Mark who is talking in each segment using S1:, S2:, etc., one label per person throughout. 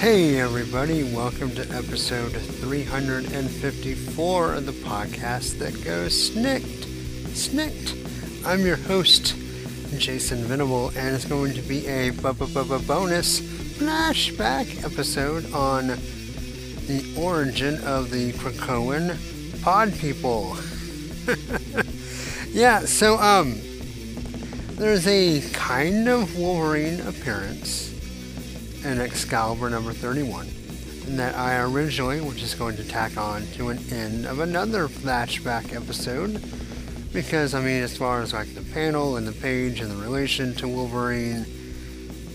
S1: Hey, everybody, welcome to episode 354 of the podcast that goes snikt. Snikt. I'm your host, Jason Venable, and it's going to be a bonus flashback episode on the origin of the Krakoan pod people. yeah, so, um, there's a kind of Wolverine appearance in Excalibur number 31 and that I originally was just going to tack on to an end of another flashback episode because I mean as far as like the panel and the page and the relation to Wolverine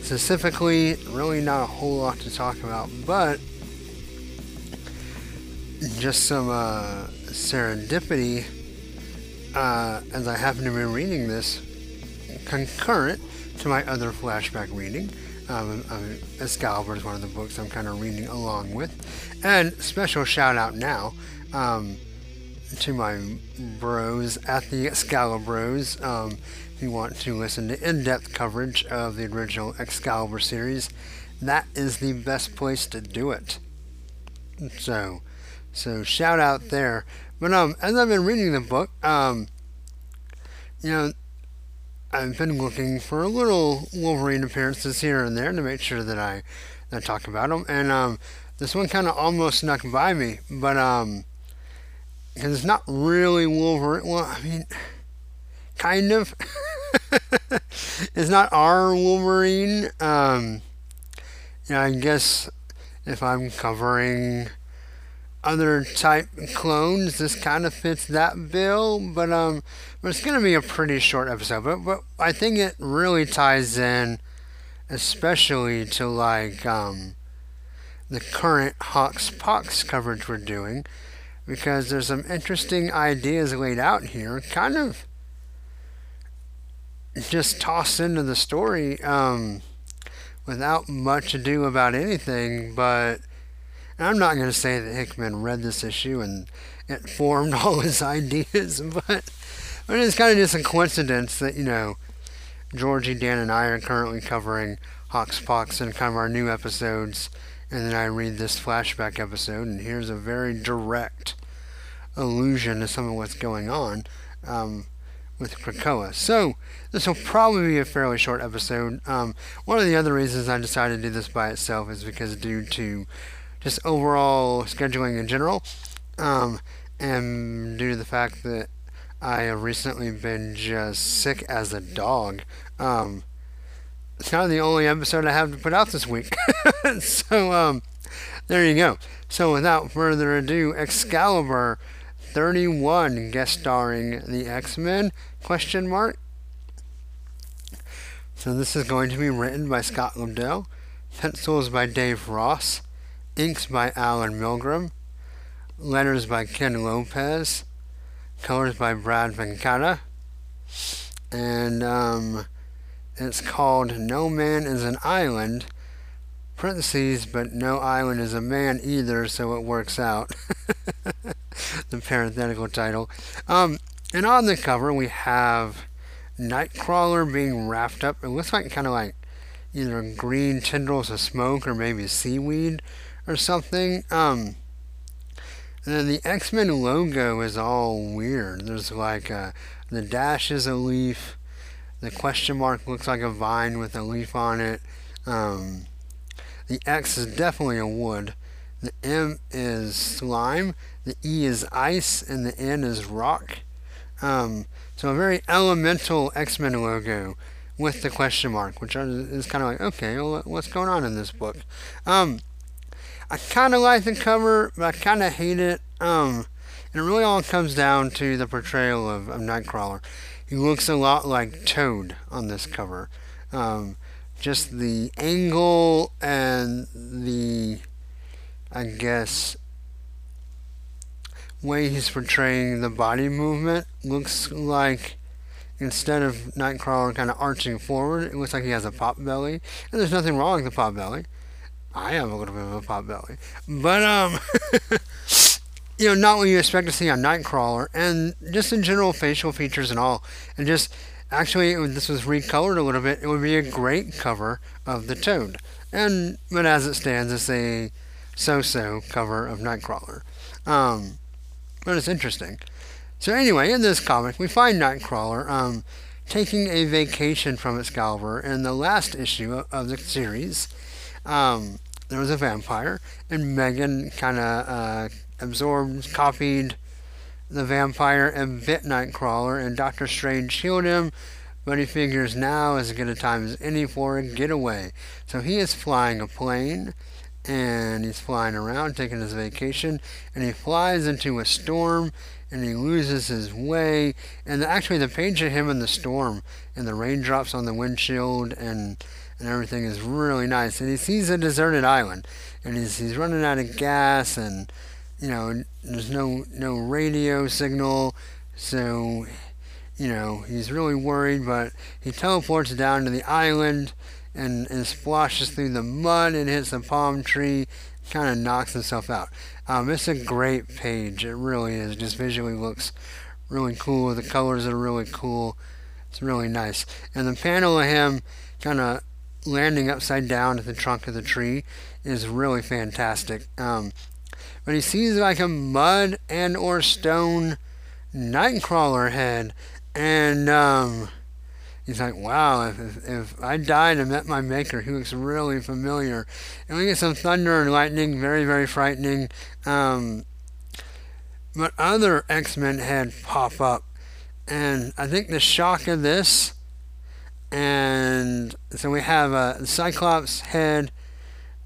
S1: specifically really not a whole lot to talk about but just some uh, serendipity uh, as I happen to be reading this concurrent to my other flashback reading um, um, Excalibur is one of the books I'm kind of reading along with. And special shout out now um, to my bros at the Excalibros. Um, if you want to listen to in depth coverage of the original Excalibur series, that is the best place to do it. So, so shout out there. But um, as I've been reading the book, um, you know, I've been looking for a little Wolverine appearances here and there to make sure that I, that I talk about them. And um, this one kind of almost snuck by me, but um, because it's not really Wolverine. Well, I mean, kind of. it's not our Wolverine. Um, yeah, I guess if I'm covering other type clones, this kind of fits that bill. But um, but it's gonna be a pretty short episode. But but I think it really ties in, especially to like um, the current Hox Pox coverage we're doing, because there's some interesting ideas laid out here, kind of just tossed into the story um, without much ado about anything, but I'm not going to say that Hickman read this issue and it formed all his ideas, but, but it's kind of just a coincidence that, you know, Georgie, Dan, and I are currently covering Hox Pox and kind of our new episodes, and then I read this flashback episode, and here's a very direct allusion to some of what's going on um, with Krakoa. So, this will probably be a fairly short episode. Um, one of the other reasons I decided to do this by itself is because due to just overall scheduling in general, um, and due to the fact that I have recently been just sick as a dog, um, it's kind of the only episode I have to put out this week. so, um, there you go. So, without further ado, Excalibur 31 guest starring the X-Men? Question mark. So this is going to be written by Scott Lobdell, pencils by Dave Ross, Inks by Alan Milgrom. Letters by Ken Lopez. Colors by Brad Vancata. And um, it's called No Man is an Island. Parentheses, but no island is a man either, so it works out. the parenthetical title. Um, and on the cover, we have Nightcrawler being wrapped up. It looks like kind of like either green tendrils of smoke or maybe seaweed or something. Um, then the X Men logo is all weird. There's like a, the dash is a leaf. The question mark looks like a vine with a leaf on it. Um, the X is definitely a wood. The M is slime. The E is ice, and the N is rock. Um, so a very elemental X Men logo with the question mark, which is kind of like, okay, well, what's going on in this book? Um, I kind of like the cover, but I kind of hate it. Um, and it really all comes down to the portrayal of, of Nightcrawler. He looks a lot like Toad on this cover. Um, just the angle and the, I guess, way he's portraying the body movement looks like instead of Nightcrawler kind of arching forward, it looks like he has a pop belly. And there's nothing wrong with the pop belly. I have a little bit of a pop belly. But, um, you know, not what you expect to see on Nightcrawler. And just in general, facial features and all. And just, actually, this was recolored a little bit, it would be a great cover of the Toad. And, but as it stands, it's a so-so cover of Nightcrawler. Um, but it's interesting. So anyway, in this comic, we find Nightcrawler um, taking a vacation from Excalibur in the last issue of the series. Um, there was a vampire, and Meggan kind of uh, absorbed, copied the vampire and bit Nightcrawler, and Doctor Strange healed him, but he figures now is as good a time as any for a getaway. So he is flying a plane, and he's flying around, taking his vacation, and he flies into a storm, and he loses his way. And actually, the page of him in the storm and the raindrops on the windshield and and everything is really nice. And he sees a deserted island, and he's he's running out of gas, and you know there's no no radio signal, so you know he's really worried. But he teleports down to the island. And, and splashes through the mud and hits a palm tree, kind of knocks himself out. Um, it's a great page. It really is. Just visually looks really cool. The colors are really cool. It's really nice. And the panel of him kind of landing upside down at the trunk of the tree is really fantastic. Um, but he sees like a mud and or stone nightcrawler head, and um, he's like, wow, if, if, if, I died and met my maker, he looks really familiar. And we get some thunder and lightning, very, very frightening. Um, but other X Men head pop up. And I think the shock of this, and so we have a Cyclops head,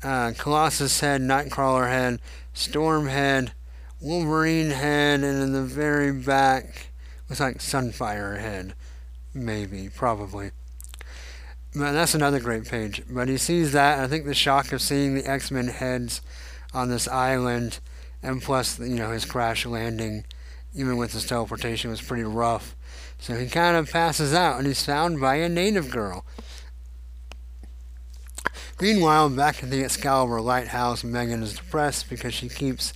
S1: uh, Colossus head, Nightcrawler head, Storm head, Wolverine head, and in the very back, looks like Sunfire head. Maybe, probably. But that's another great page. But he sees that. and I think the shock of seeing the X Men heads on this island, and plus, you know, his crash landing, even with his teleportation, was pretty rough. So he kind of passes out, and he's found by a native girl. Meanwhile, back at the Excalibur lighthouse, Meggan is depressed because she keeps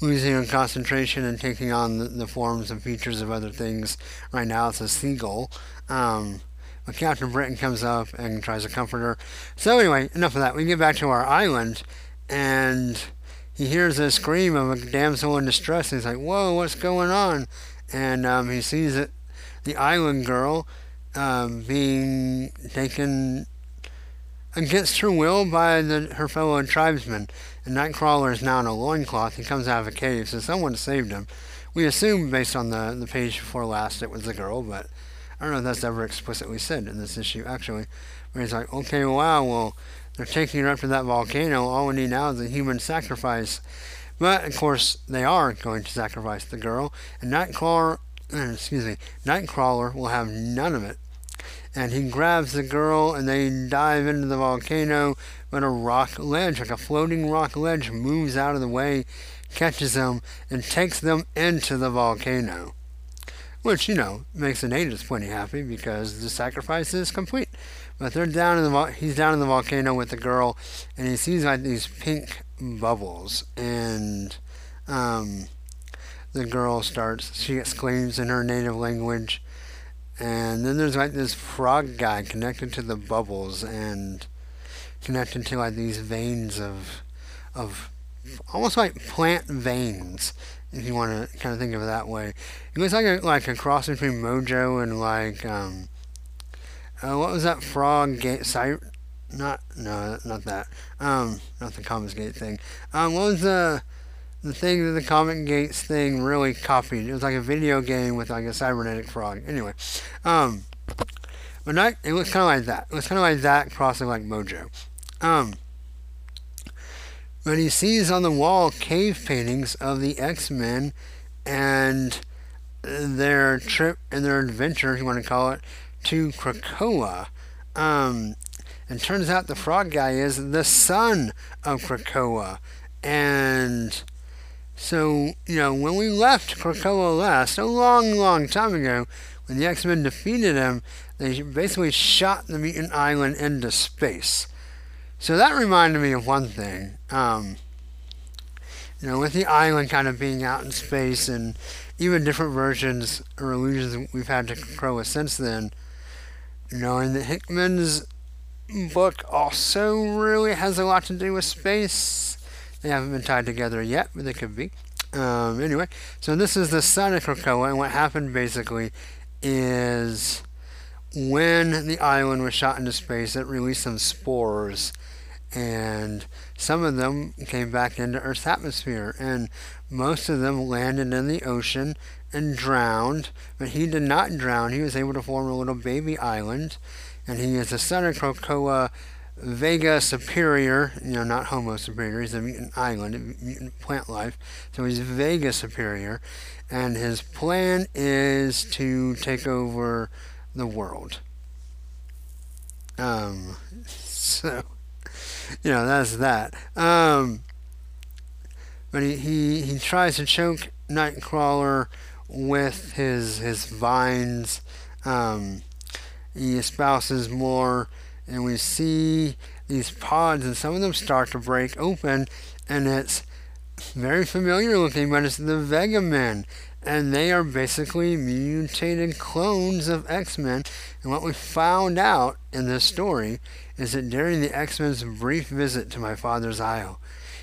S1: losing her concentration and taking on the, the, forms and features of other things. Right now, it's a seagull. Um, but Captain Britain comes up and tries to comfort her. So anyway, enough of that. We get back to our island, and he hears a scream of a damsel in distress. He's like, "Whoa, what's going on?" And um, he sees it, the island girl um, being taken against her will by the, her fellow tribesmen. And Nightcrawler is now in a loincloth. He comes out of a cave, so someone saved him. We assume, based on the, the page before last, it was the girl, but I don't know if that's ever explicitly said in this issue, actually. Where he's like, okay, wow, well, they're taking her up to that volcano. All we need now is a human sacrifice. But, of course, they are going to sacrifice the girl. And Nightcrawler, excuse me, Nightcrawler will have none of it and he grabs the girl and they dive into the volcano but a rock ledge like a floating rock ledge moves out of the way catches them and takes them into the volcano which you know makes the natives plenty happy because the sacrifice is complete but they're down in the he's down in the volcano with the girl and he sees like these pink bubbles and um, the girl starts she exclaims in her native language and then there's like this frog guy connected to the bubbles and connected to like these veins of of almost like plant veins if you want to kind of think of it that way. It looks like a, like a cross between Mojo and like um uh, what was that frog gate site? Not no, not that. Um, not the Comics Gate thing. Um, what was the the thing that the Comic Gates thing really copied. It was like a video game with like a cybernetic frog. Anyway, um, but not, it was kind of like that. It was kind of like that crossing like Mojo. Um, but he sees on the wall cave paintings of the X Men and their trip and their adventure, if you want to call it, to Krakoa. Um, and turns out the frog guy is the son of Krakoa. And So, you know, when we left Krakoa last, a long, long time ago, when the X Men defeated him, they basically shot the mutant island into space. So that reminded me of one thing. Um, you know, with the island kind of being out in space and even different versions or allusions we've had to Krakoa since then, you that Hickman's book also really has a lot to do with space. They haven't been tied together yet, but they could be. Um, anyway, so this is the son of Krakoa, and what happened basically is when the island was shot into space, it released some spores, and some of them came back into Earth's atmosphere, and most of them landed in the ocean and drowned. But he did not drown. He was able to form a little baby island, and he is the son of Krakoa Vega Superior, you know, not Homo Superior, he's a mutant island, mutant plant life, so he's Vega Superior, and his plan is to take over the world. Um, so, you know, that's that. Um, but he, he, he tries to choke Nightcrawler with his his vines. Um, he espouses more, and we see these pods, and some of them start to break open, and it's very familiar looking, but it's the Vega Men, and they are basically mutated clones of X Men. And what we found out in this story is that during the X Men's brief visit to my father's isle,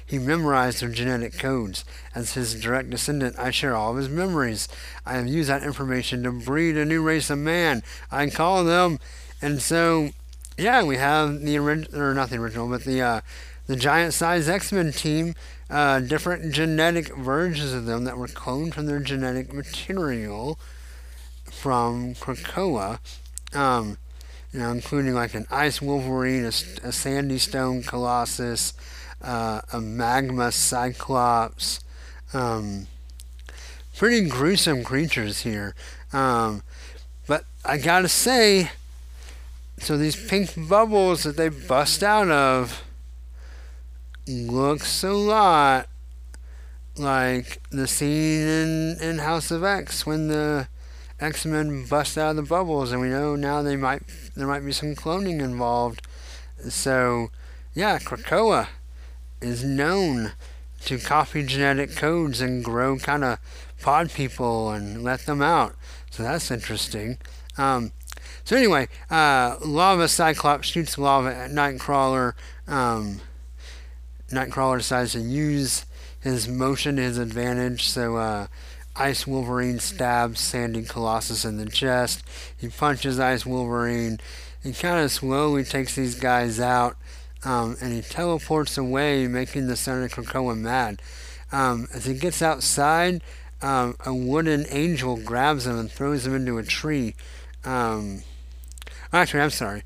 S1: he memorized their genetic codes. As his direct descendant, I share all of his memories. I have used that information to breed a new race of man. I call them, and so, yeah, we have the original, or not the original, but the uh, the giant-sized X-Men team. Uh, different genetic versions of them that were cloned from their genetic material from Krakoa. Um, you know, including like an ice wolverine, a, a sandy stone colossus, uh, a magma cyclops. Um, pretty gruesome creatures here. Um, but I gotta say, so these pink bubbles that they bust out of looks a lot like the scene in, in House of X when the X Men bust out of the bubbles, and we know now they might there might be some cloning involved. So, yeah, Krakoa is known to copy genetic codes and grow kind of pod people and let them out. So that's interesting. Um, so anyway, uh, Lava Cyclops shoots lava at Nightcrawler. Um, Nightcrawler decides to use his motion to his advantage. So uh, Ice Wolverine stabs Sandy Colossus in the chest. He punches Ice Wolverine. He kind of slowly takes these guys out um, and he teleports away, making the son of Krakoa mad. Um, as he gets outside, um, a wooden angel grabs him and throws him into a tree. Um, actually, I'm sorry.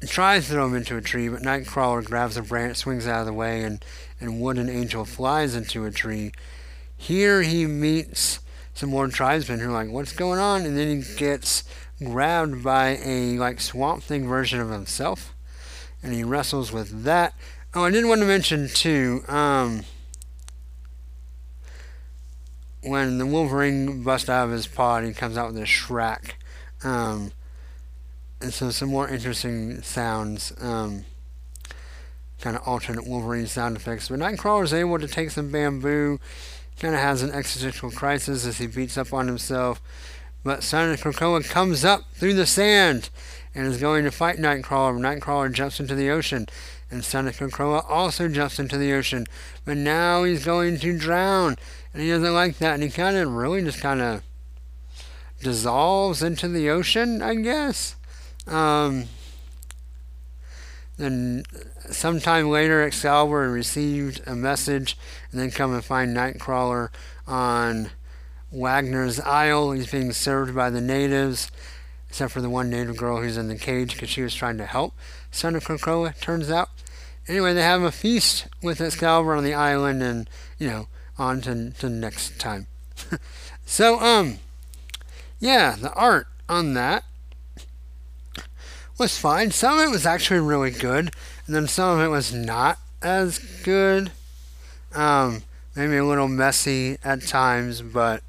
S1: He tries to throw him into a tree, but Nightcrawler grabs a branch, swings out of the way, and, and Wooden Angel flies into a tree. Here he meets some more tribesmen who are like, what's going on? And then he gets grabbed by a like swamp thing version of himself and he wrestles with that. Oh, I didn't want to mention too. Um, when the Wolverine busts out of his pod, he comes out with a Shrek. Um, and so some more interesting sounds. Um, kind of alternate Wolverine sound effects. But Nightcrawler is able to take some bamboo. Kind of has an existential crisis as he beats up on himself. But Son of Krakoa comes up through the sand and is going to fight Nightcrawler. Nightcrawler jumps into the ocean, and Son of Krakoa also jumps into the ocean. But now he's going to drown, and he doesn't like that, and he kind of really just kind of dissolves into the ocean, I guess. Um, then sometime later, Excalibur received a message, and then come and find Nightcrawler on Wagner's Isle. He's being served by the natives except for the one native girl who's in the cage because she was trying to help Son of Krakoa, turns out. Anyway, they have a feast with Excalibur on the island and, you know, on to, to next time. so, um, yeah, the art on that was fine. Some of it was actually really good, and then some of it was not as good. Um, maybe a little messy at times, but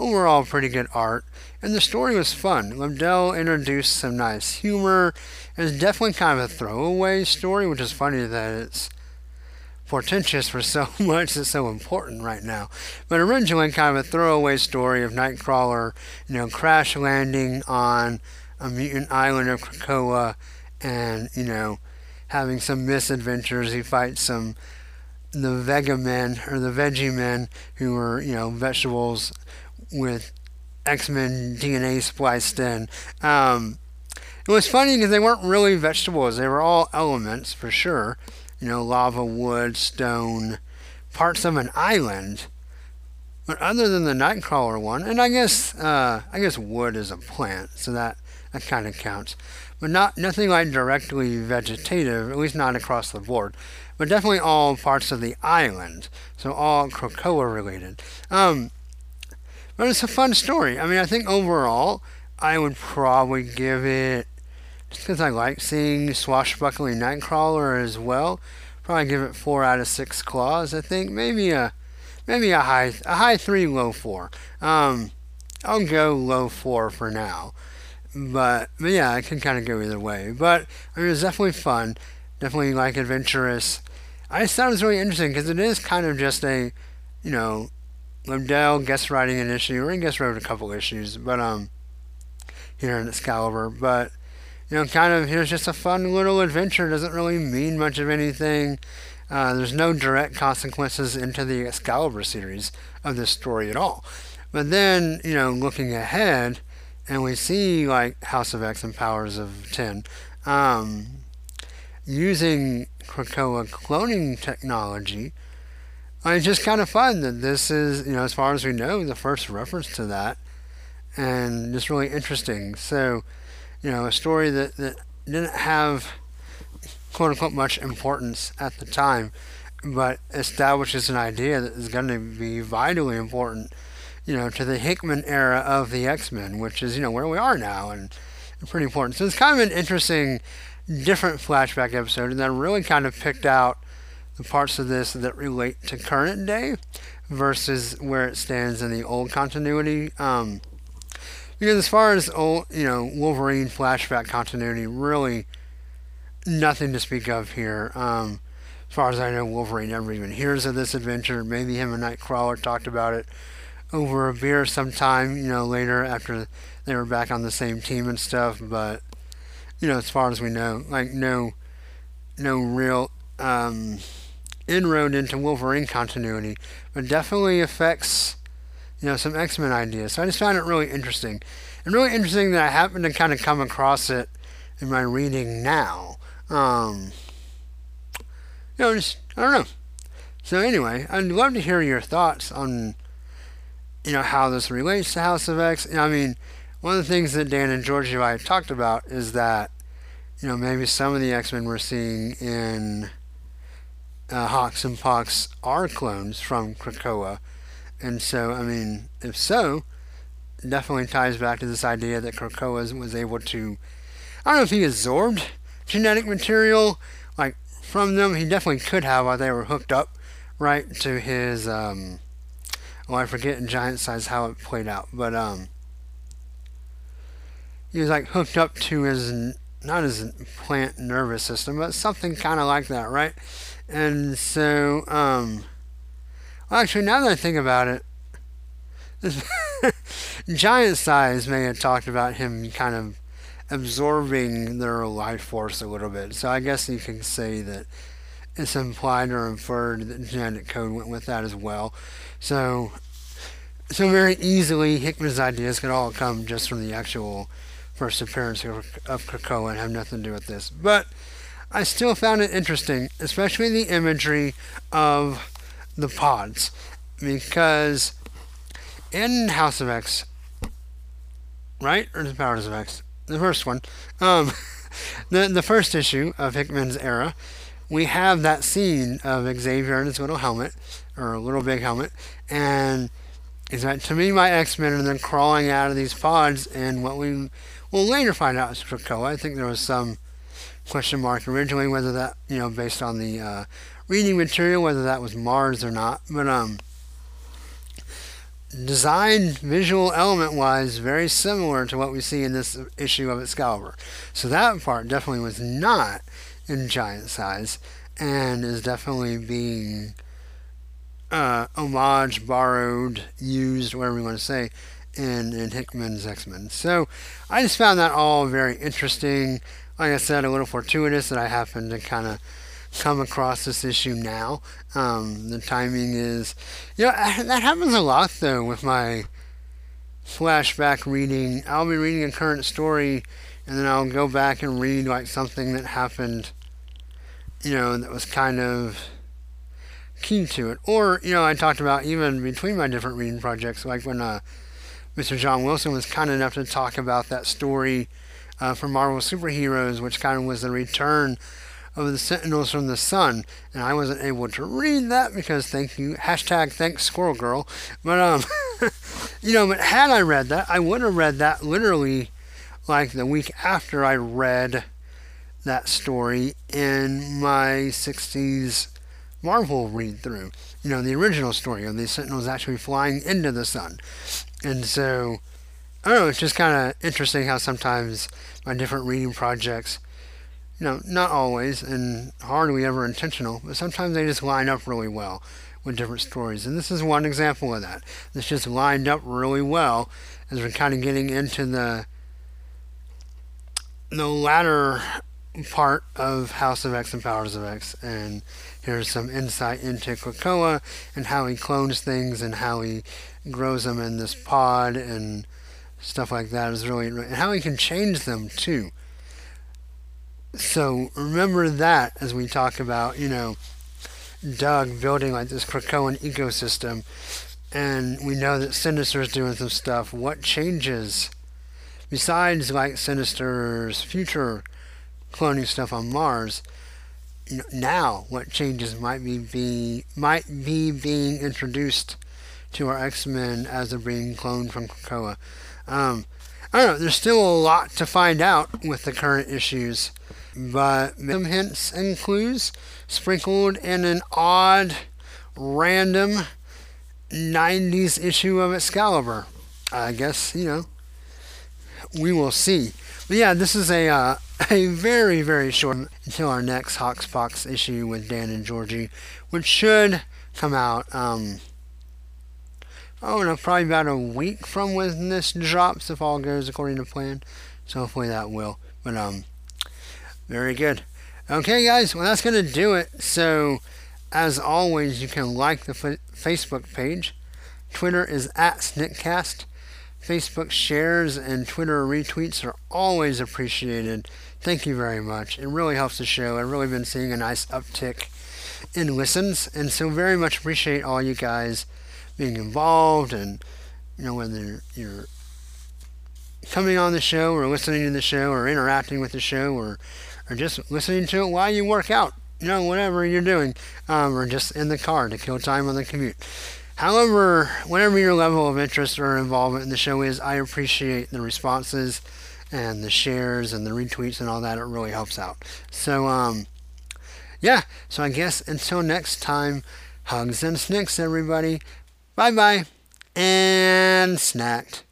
S1: overall pretty good art. And the story was fun. Lobdell introduced some nice humor. It's definitely kind of a throwaway story, which is funny that it's portentous for so much that's so important right now. But originally, kind of a throwaway story of Nightcrawler, you know, crash landing on a mutant island of Krakoa and, you know, having some misadventures. He fights some the Vega men or the Veggie men who were, you know, vegetables with X-Men DNA spliced in. Um, it was funny because they weren't really vegetables; they were all elements for sure. You know, lava, wood, stone, parts of an island. But other than the Nightcrawler one, and I guess uh, I guess wood is a plant, so that that kind of counts. But not nothing like directly vegetative, at least not across the board. But definitely all parts of the island, so all Krakoa related. Um, but it's a fun story. I mean, I think overall, I would probably give it, just because I like seeing swashbuckling Nightcrawler as well, probably give it four out of six claws. I think maybe a, maybe a high, a high three, low four. Um, I'll go low four for now. But, but yeah, I can kind of go either way. But I mean, it was definitely fun, definitely like adventurous. I just thought it was really interesting because it is kind of just a, you know, Lobdell guest writing an issue, or he guest wrote a couple issues, but um, here in Excalibur. But you know, kind of here's just a fun little adventure. Doesn't really mean much of anything. Uh, there's no direct consequences into the Excalibur series of this story at all. But then, you know, looking ahead, and we see like House of X and Powers of Ten um, using Krakoa cloning technology it's just kind of fun that this is, you know, as far as we know, the first reference to that, and just really interesting. So, you know, a story that, that didn't have quote unquote much importance at the time, but establishes an idea that is going to be vitally important, you know, to the Hickman era of the X Men, which is, you know, where we are now and pretty important. So it's kind of an interesting, different flashback episode, and then really kind of picked out parts of this that relate to current day versus where it stands in the old continuity. Um, because as far as old, you know, Wolverine flashback continuity, really nothing to speak of here. Um, as far as I know, Wolverine never even hears of this adventure. Maybe him and Nightcrawler talked about it over a beer sometime, you know, later after they were back on the same team and stuff. But you know, as far as we know, like no, no real um, inroad into Wolverine continuity, but definitely affects you know some X Men ideas. So I just found it really interesting, and really interesting that I happened to kind of come across it in my reading now. Um, you know, just I don't know. So anyway, I'd love to hear your thoughts on you know how this relates to House of X. I mean, one of the things that Dan and Georgie and I talked about is that you know maybe some of the X Men we're seeing in uh, Hox and Pox are clones from Krakoa. And so, I mean, if so, definitely ties back to this idea that Krakoa was able to, I don't know if he absorbed genetic material, like, from them. He definitely could have while they were hooked up, right, to his, um, well, I forget in giant size how it played out, but, um, he was, like, hooked up to his, not his plant nervous system, but something kind of like that, right? And so, um, well, actually, now that I think about it, this Giant Size may have talked about him kind of absorbing their life force a little bit. So I guess you can say that it's implied or inferred that genetic code went with that as well. So, so very easily, Hickman's ideas could all come just from the actual first appearance of, of Krakoa and have nothing to do with this. But I still found it interesting, especially the imagery of the pods, because in House of X, right, or the Powers of X, the first one, um, the the first issue of Hickman's era, we have that scene of Xavier in his little helmet, or a little big helmet, and is that to me my X-Men and then crawling out of these pods, and what we will later find out is Krakoa. I think there was some question mark originally whether that you know based on the uh, reading material, whether that was Mars or not. But um, design visual element wise very similar to what we see in this issue of Excalibur. So that part definitely was not in giant size and is definitely being uh, homage, borrowed, used, whatever you want to say, in, in Hickman's X Men. So I just found that all very interesting. Like I said, a little fortuitous that I happened to kind of come across this issue now. Um, the timing is, you know, that happens a lot though with my flashback reading. I'll be reading a current story and then I'll go back and read like something that happened, you know, that was kind of key to it. Or, you know, I talked about even between my different reading projects, like when uh, Mr. John Wilson was kind enough to talk about that story uh, for Marvel Superheroes, which kind of was the return of the Sentinels from the Sun, and I wasn't able to read that because thank you hashtag thanks Squirrel Girl. But um, you know, but had I read that, I would have read that literally like the week after I read that story in my 60s Marvel read through. You know, the original story of the Sentinels actually flying into the sun. And so, I don't know, it's just kind of interesting how sometimes my different reading projects you know, not always and hardly ever intentional, but sometimes they just line up really well with different stories. And this is one example of that. This just lined up really well as we're kind of getting into the the latter part of House of X and Powers of X. And here's some insight into Krakoa and how he clones things and how he grows them in this pod and stuff like that is really and how he can change them too so remember that as we talk about, you know, Doug building like this Krakoan ecosystem, and we know that Sinister is doing some stuff. What changes besides like Sinister's future cloning stuff on Mars? Now what changes might be, be might be being introduced to our X Men as they're being cloned from Krakoa? Um, I don't know. There's still a lot to find out with the current issues but some hints and clues sprinkled in an odd, random 90s issue of Excalibur. I guess, you know, we will see. But yeah, this is a uh, a very, very short until our next Hoxpox issue with Dan and Georgie, which should come out, um, oh, no, probably about a week from when this drops, if all goes according to plan. So hopefully that will. But, um, very good. Okay, guys, well, that's going to do it. So, as always, you can like the f- Facebook page. Twitter is at Sniktcast. Facebook shares and Twitter retweets are always appreciated. Thank you very much. It really helps the show. I've really been seeing a nice uptick in listens, and so very much appreciate all you guys being involved and you know whether you're coming on the show or listening to the show or interacting with the show or or just listening to it while you work out, you know, whatever you're doing, um, or just in the car to kill time on the commute. However, whatever your level of interest or involvement in the show is, I appreciate the responses and the shares and the retweets and all that. It really helps out. So, um, yeah, so I guess until next time, hugs and snicks, everybody. Bye bye, and snacked.